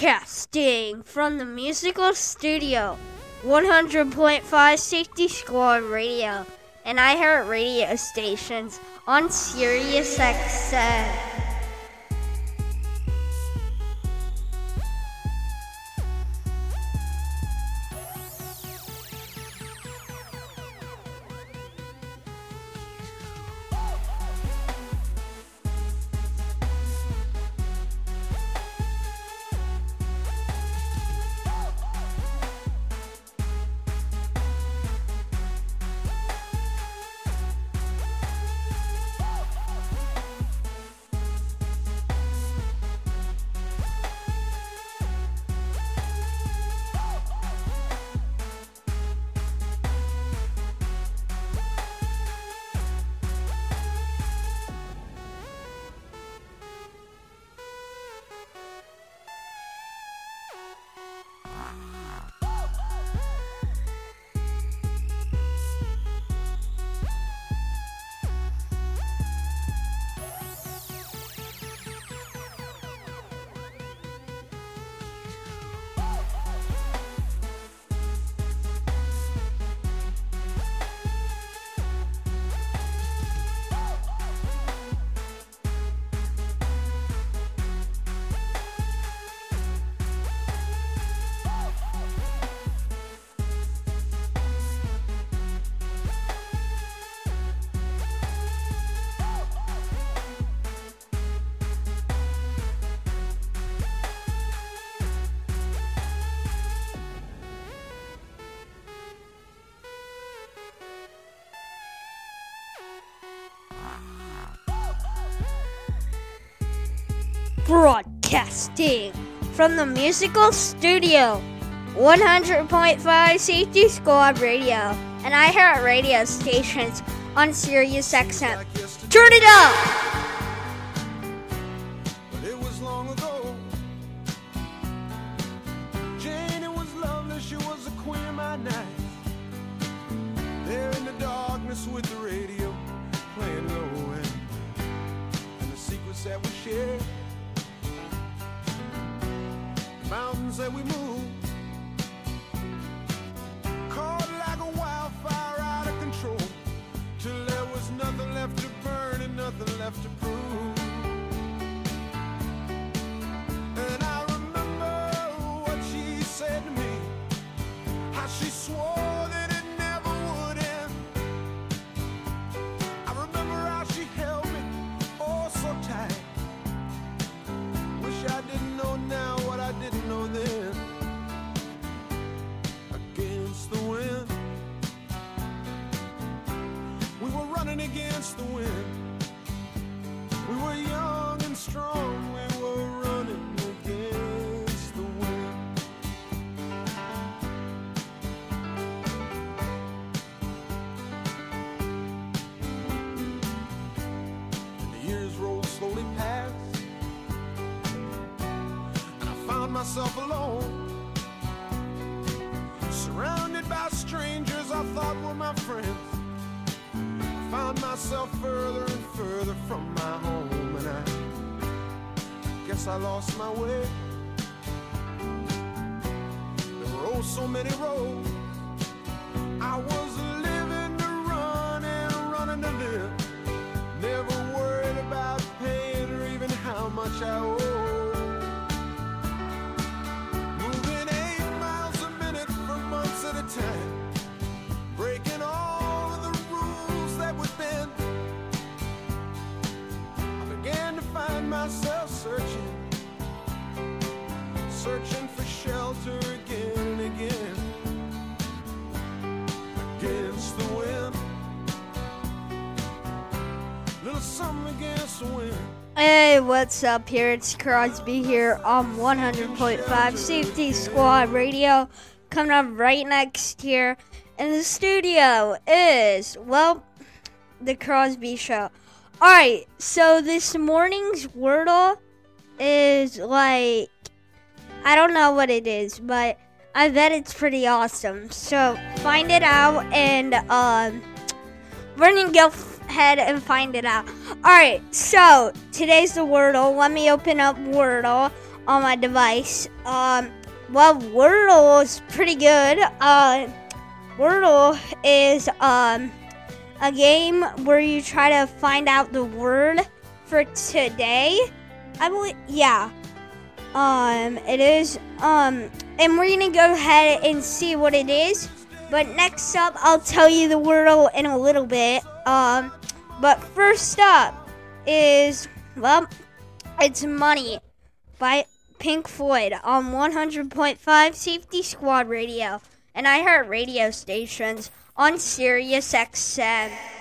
Broadcasting from the musical studio, 100.5 Safety Squad Radio and iHeart radio stations on Sirius XM. Broadcasting from the musical studio, 100.5 Safety Squad Radio and iHeart radio stations on Sirius XM. Turn it up! With the radio playing low. And the secrets that we shared. That we moved. Caught like a wildfire out of control. Till there was nothing left to burn and nothing left to prove. The wind. We were young and strong, we were running against the wind. And the years rolled slowly past, and I found myself alone, myself further and further from my home, and I guess I lost my way. There were oh so many roads. What's up here? It's Crosby here on 100.5 Safety Squad Radio. Coming up right next here in the studio is, well, the Crosby Show. Alright, so this morning's Wordle is like, I don't know what it is, but I bet it's pretty awesome. So find it out and, um, we're gonna go ahead and find it out. Alright, so today's the Wordle. Let me open up Wordle on my device. Um, well, Wordle is pretty good. Uh, Wordle is um, a game where you try to find out the word for today. I believe, yeah. Um, it is. Um, and we're gonna go ahead and see what it is. But next up, I'll tell you the Wordle in a little bit. Um, but first up is well, it's Money by Pink Floyd on 100.5 Safety Squad Radio and iHeart radio stations on Sirius XM.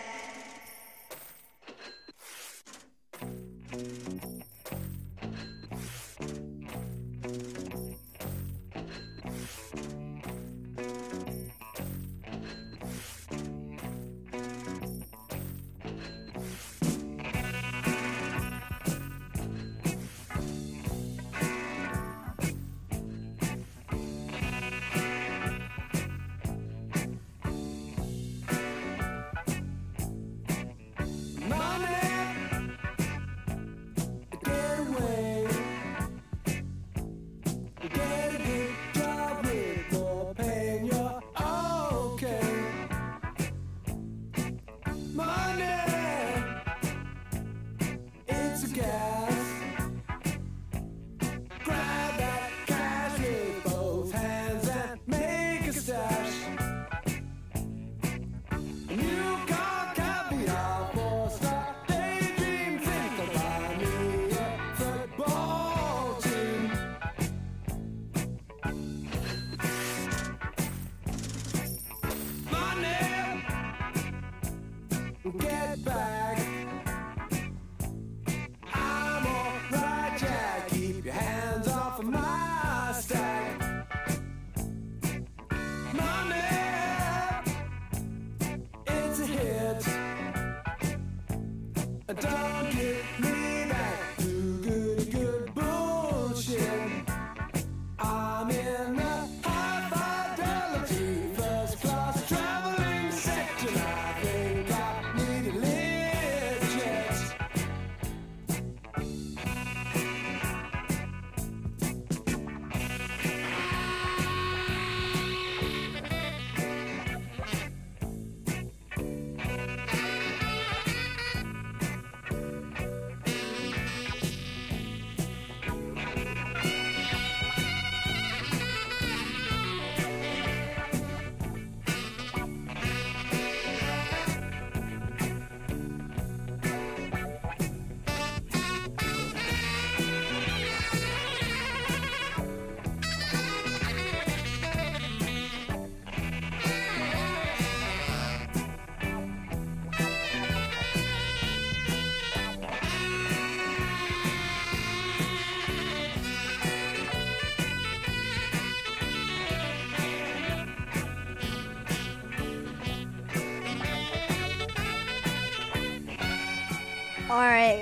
It's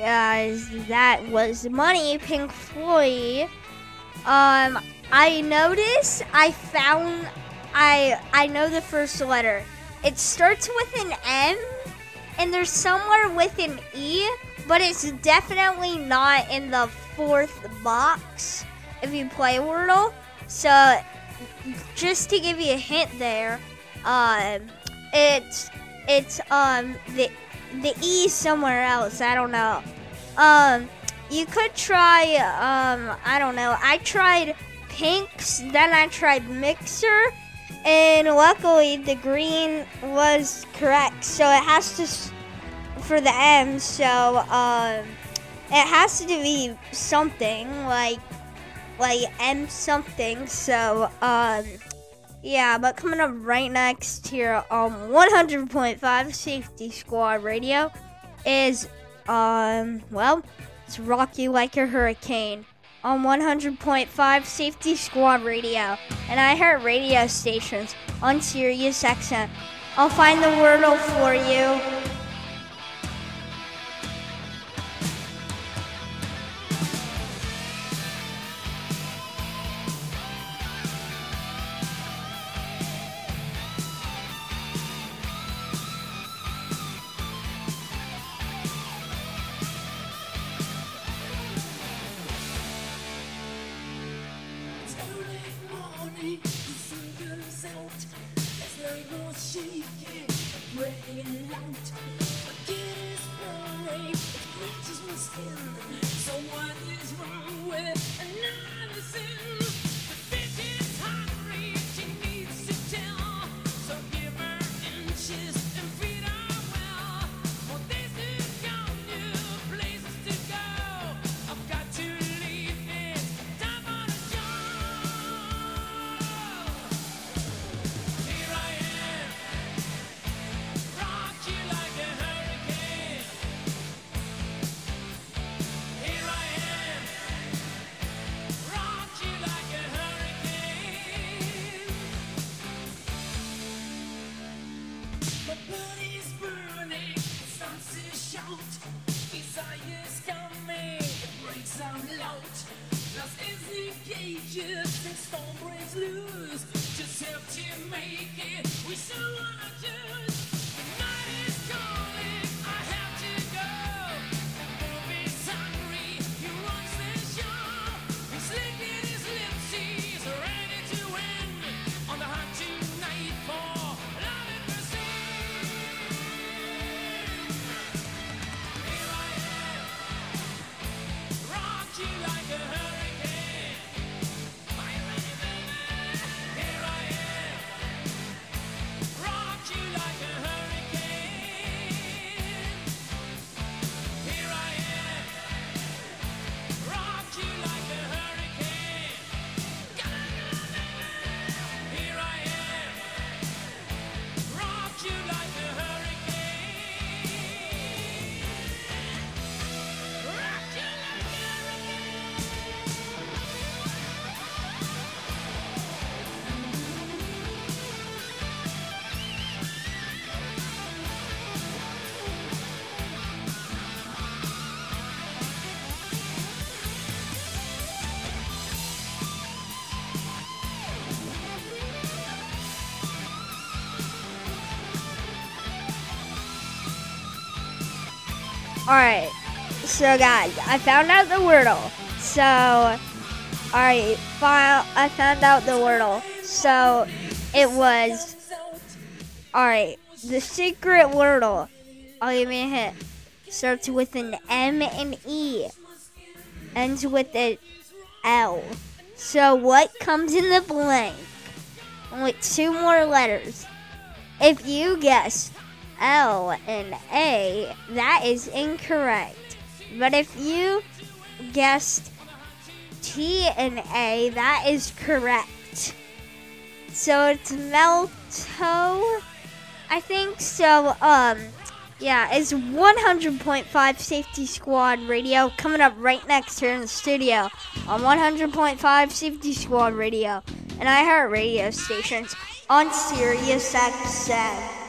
Guys, that was Money, Pink Floyd. Um, I noticed I found I I know the first letter. It starts with an M and there's somewhere with an E, but it's definitely not in the fourth box if you play Wordle. So just to give you a hint there, um it's it's um the the E somewhere else. I don't know. Um, you could try. Um, I don't know. I tried pinks, then I tried mixer, and luckily the green was correct. So it has to for the M. So um, it has to be something like like M something. So um. Yeah, but coming up right next here on 100.5 Safety Squad Radio is, um, well, it's Rocky Like a Hurricane on 100.5 Safety Squad Radio and iHeart radio stations on Sirius XM. I'll find the wordle for you. Alright, so guys, I found out the Wordle. So, alright, file, I found out the Wordle. So, it was, alright, the secret Wordle. I'll give you a hint. Starts with an M and E. Ends with an L. So, what comes in the blank? Only two more letters. If you guess L and A, that is incorrect. But if you guessed T and A, that is correct. So it's Melto, I think. So, um, yeah, it's 100.5 Safety Squad radio coming up right next here in the studio on 100.5 Safety Squad radio and iHeart radio stations on Sirius XM.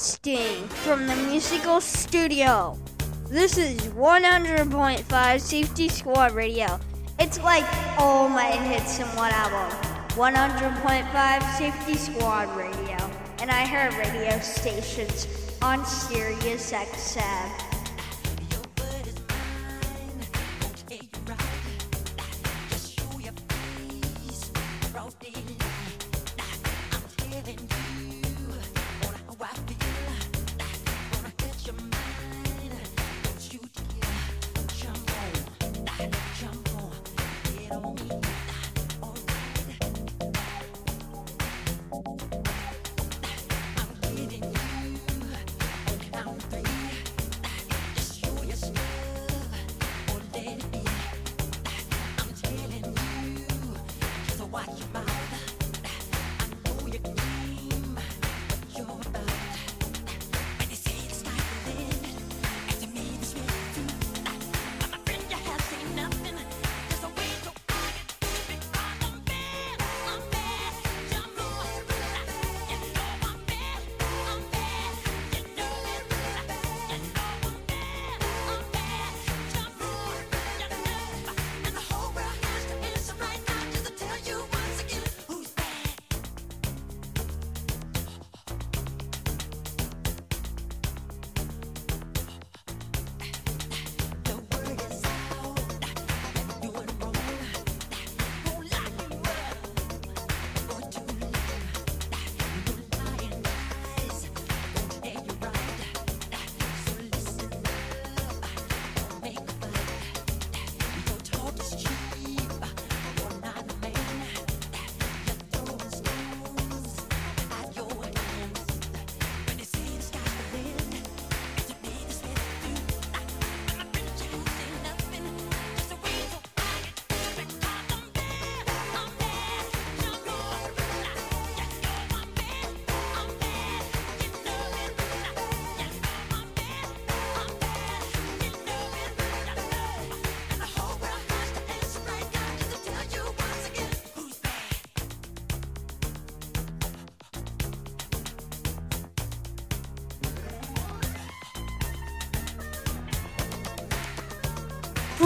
Broadcasting from the musical studio. This is 100.5 Safety Squad Radio. It's like all my hits in one album. 100.5 Safety Squad Radio. And iHeart radio stations on Sirius XM.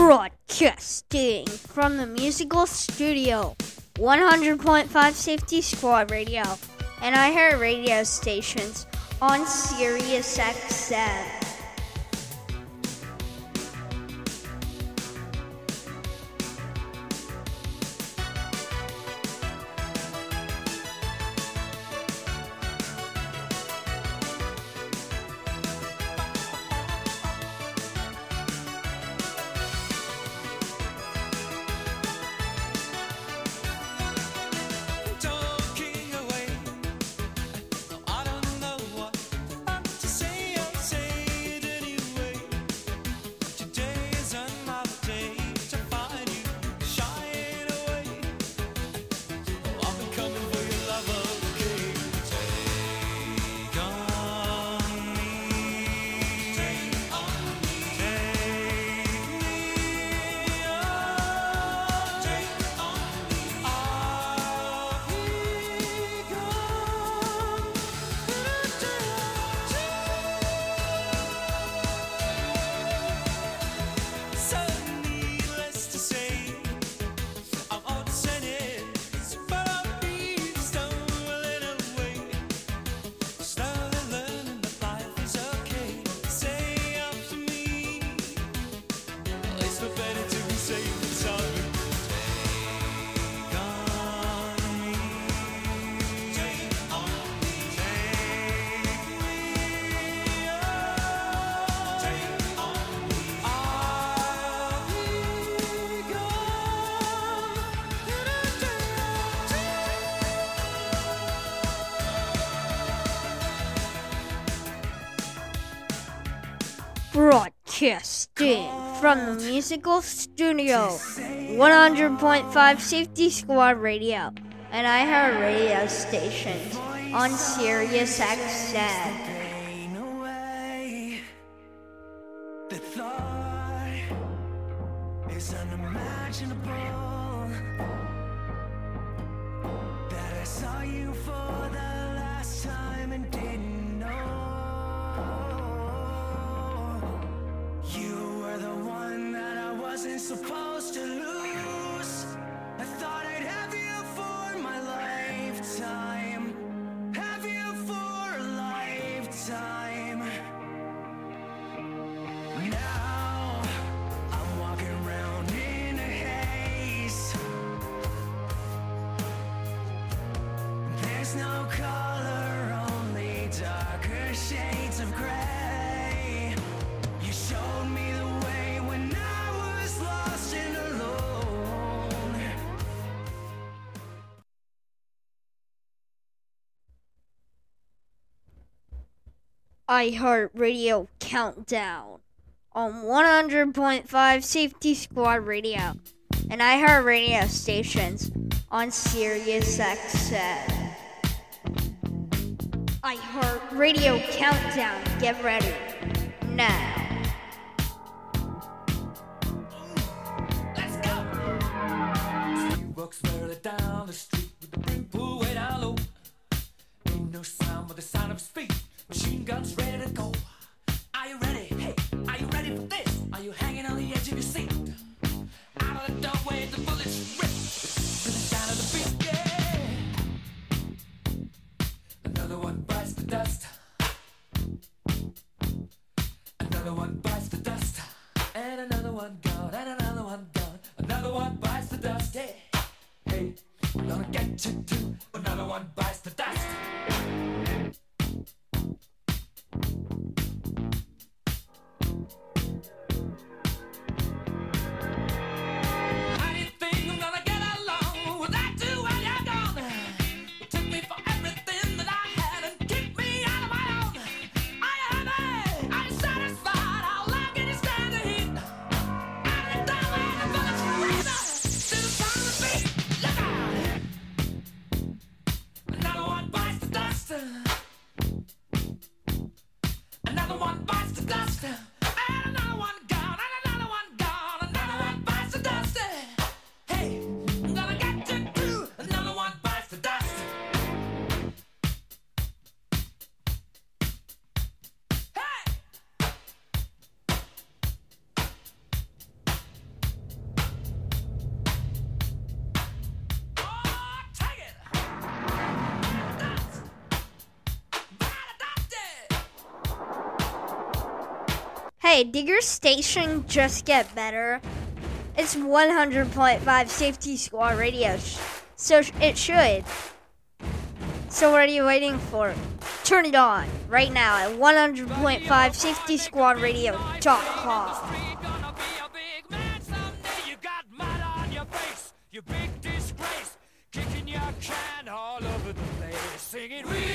Broadcasting from the musical studio. 100.5 Safety Squad Radio. And iHeart radio stations on Sirius XM. From the musical studio. 100.5 Safety Squad Radio. And iHeart radio stations on Sirius XM. iHeartRadio Countdown on 100.5 Safety Squad Radio and iHeartRadio stations on Sirius XM. iHeartRadio Countdown. Get ready now. Walks further down the street with the brim way down low. Ain't no sound but the sound of. Machine guns ready to go. Are you ready? Hey, are you ready for this? Are you hanging on the edge of your seat? Out of the doorway, the bullets rip to the sound of the beat. Yeah. Another one bites the dust. Another one bites the dust. And another one gone. And another one gone. Another one bites the dust. Hey, hey, gonna get you too. Another one bites the dust. Hey, did your station just get better? It's 100.5 Safety Squad Radio, so it should. So what are you waiting for? Turn it on right now at 100.5 SafetySquadRadio.com. Street gonna be a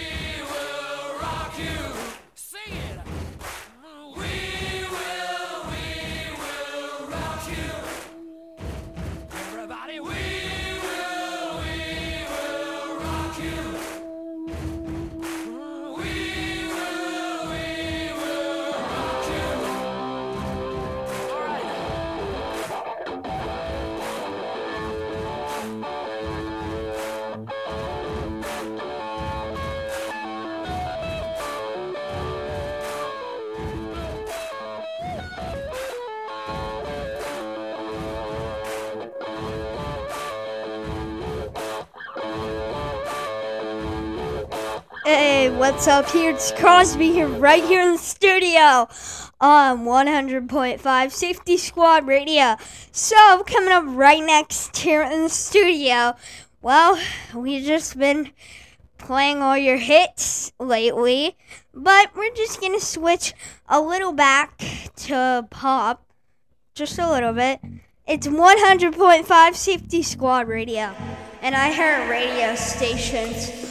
what's up here? It's Crosby here, right here in the studio on 100.5 Safety Squad Radio. So, coming up right next here in the studio, well, we've just been playing all your hits lately, but we're just gonna switch a little back to pop, just a little bit. It's 100.5 Safety Squad Radio, and iHeart radio stations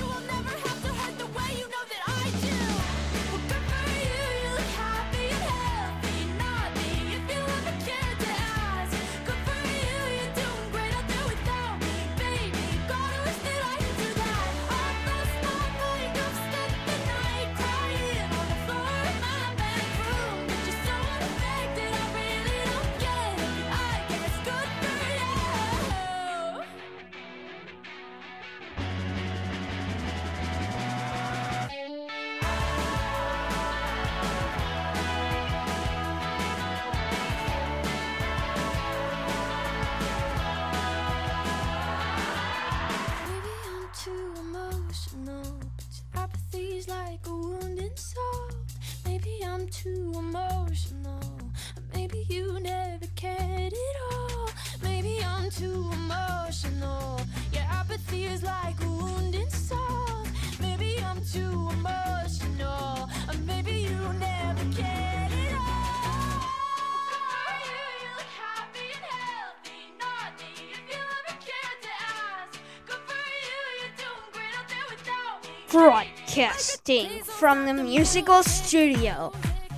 Broadcasting from the musical studio,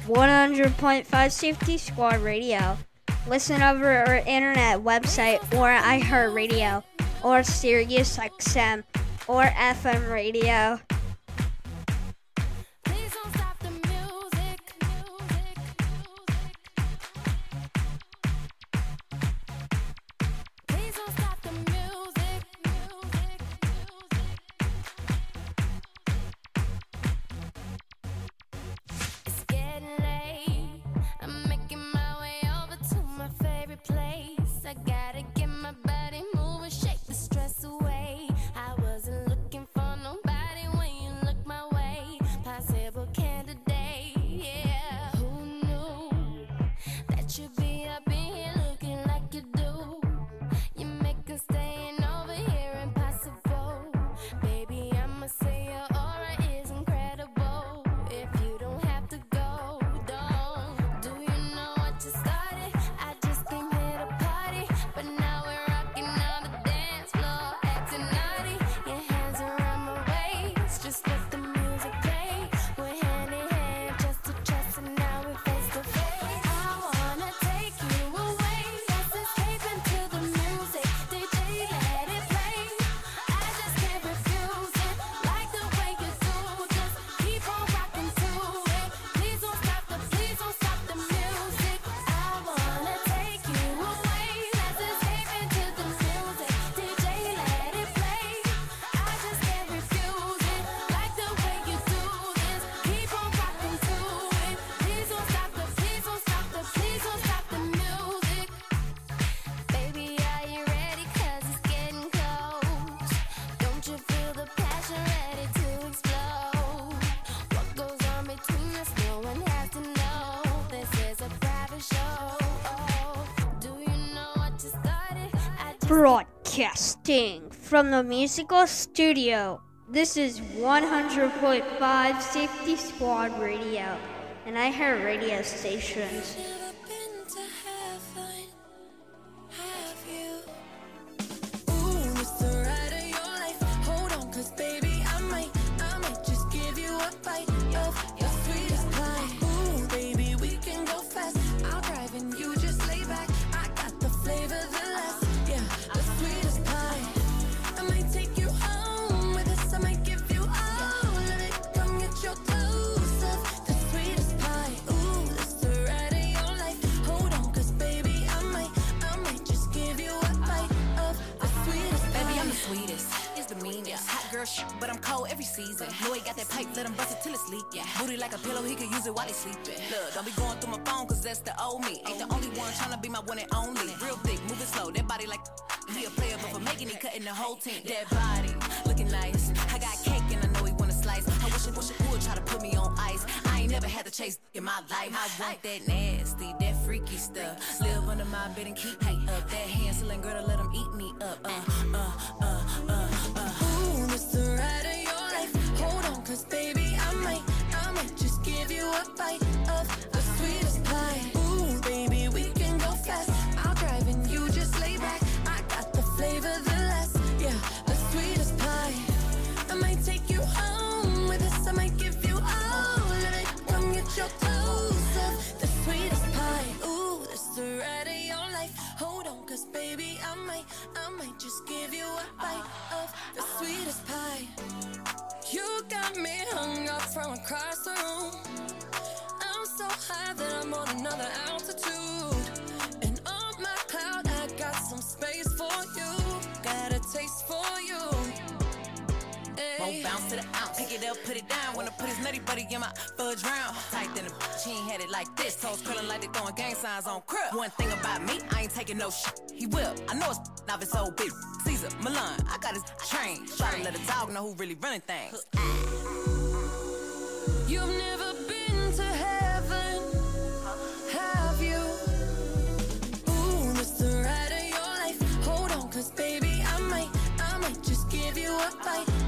100.5 Safety Squad Radio. Listen over our internet website or iHeartRadio or SiriusXM or FM radio. Broadcasting from the musical studio. This is 100.5 Safety Squad Radio and iHeart radio stations. Season. Know he got that pipe, let him bust it till it's leak. Yeah. Booty like a pillow, he could use it while he sleeping. Look, don't be going through my phone, cause that's the old me. Ain't the only one tryna be my one and only. Real thick, moving slow, that body like he a player, but for making it, cutting the whole team. That body, looking nice. I got cake and I know he wanna slice. I wish it, wish it would try to put me on ice. I ain't never had to chase in my life. I want that nasty, that freaky stuff. Live under my bed and keep me up. That Hansel and Gretel, let him eat me up. Uh, uh, uh, a bite of in my fudge round. Tight than a bitch, he ain't had it like this. Toes curling like they throwing gang signs on crib. One thing about me, I ain't taking no shit. He will. I know it's now it's so big. Cesar, Millan, I got his train. Try to let a dog know who really running things. You've never been to heaven, have you? Ooh, this the ride of your life. Hold on, cause baby, I might, I might just give you a bite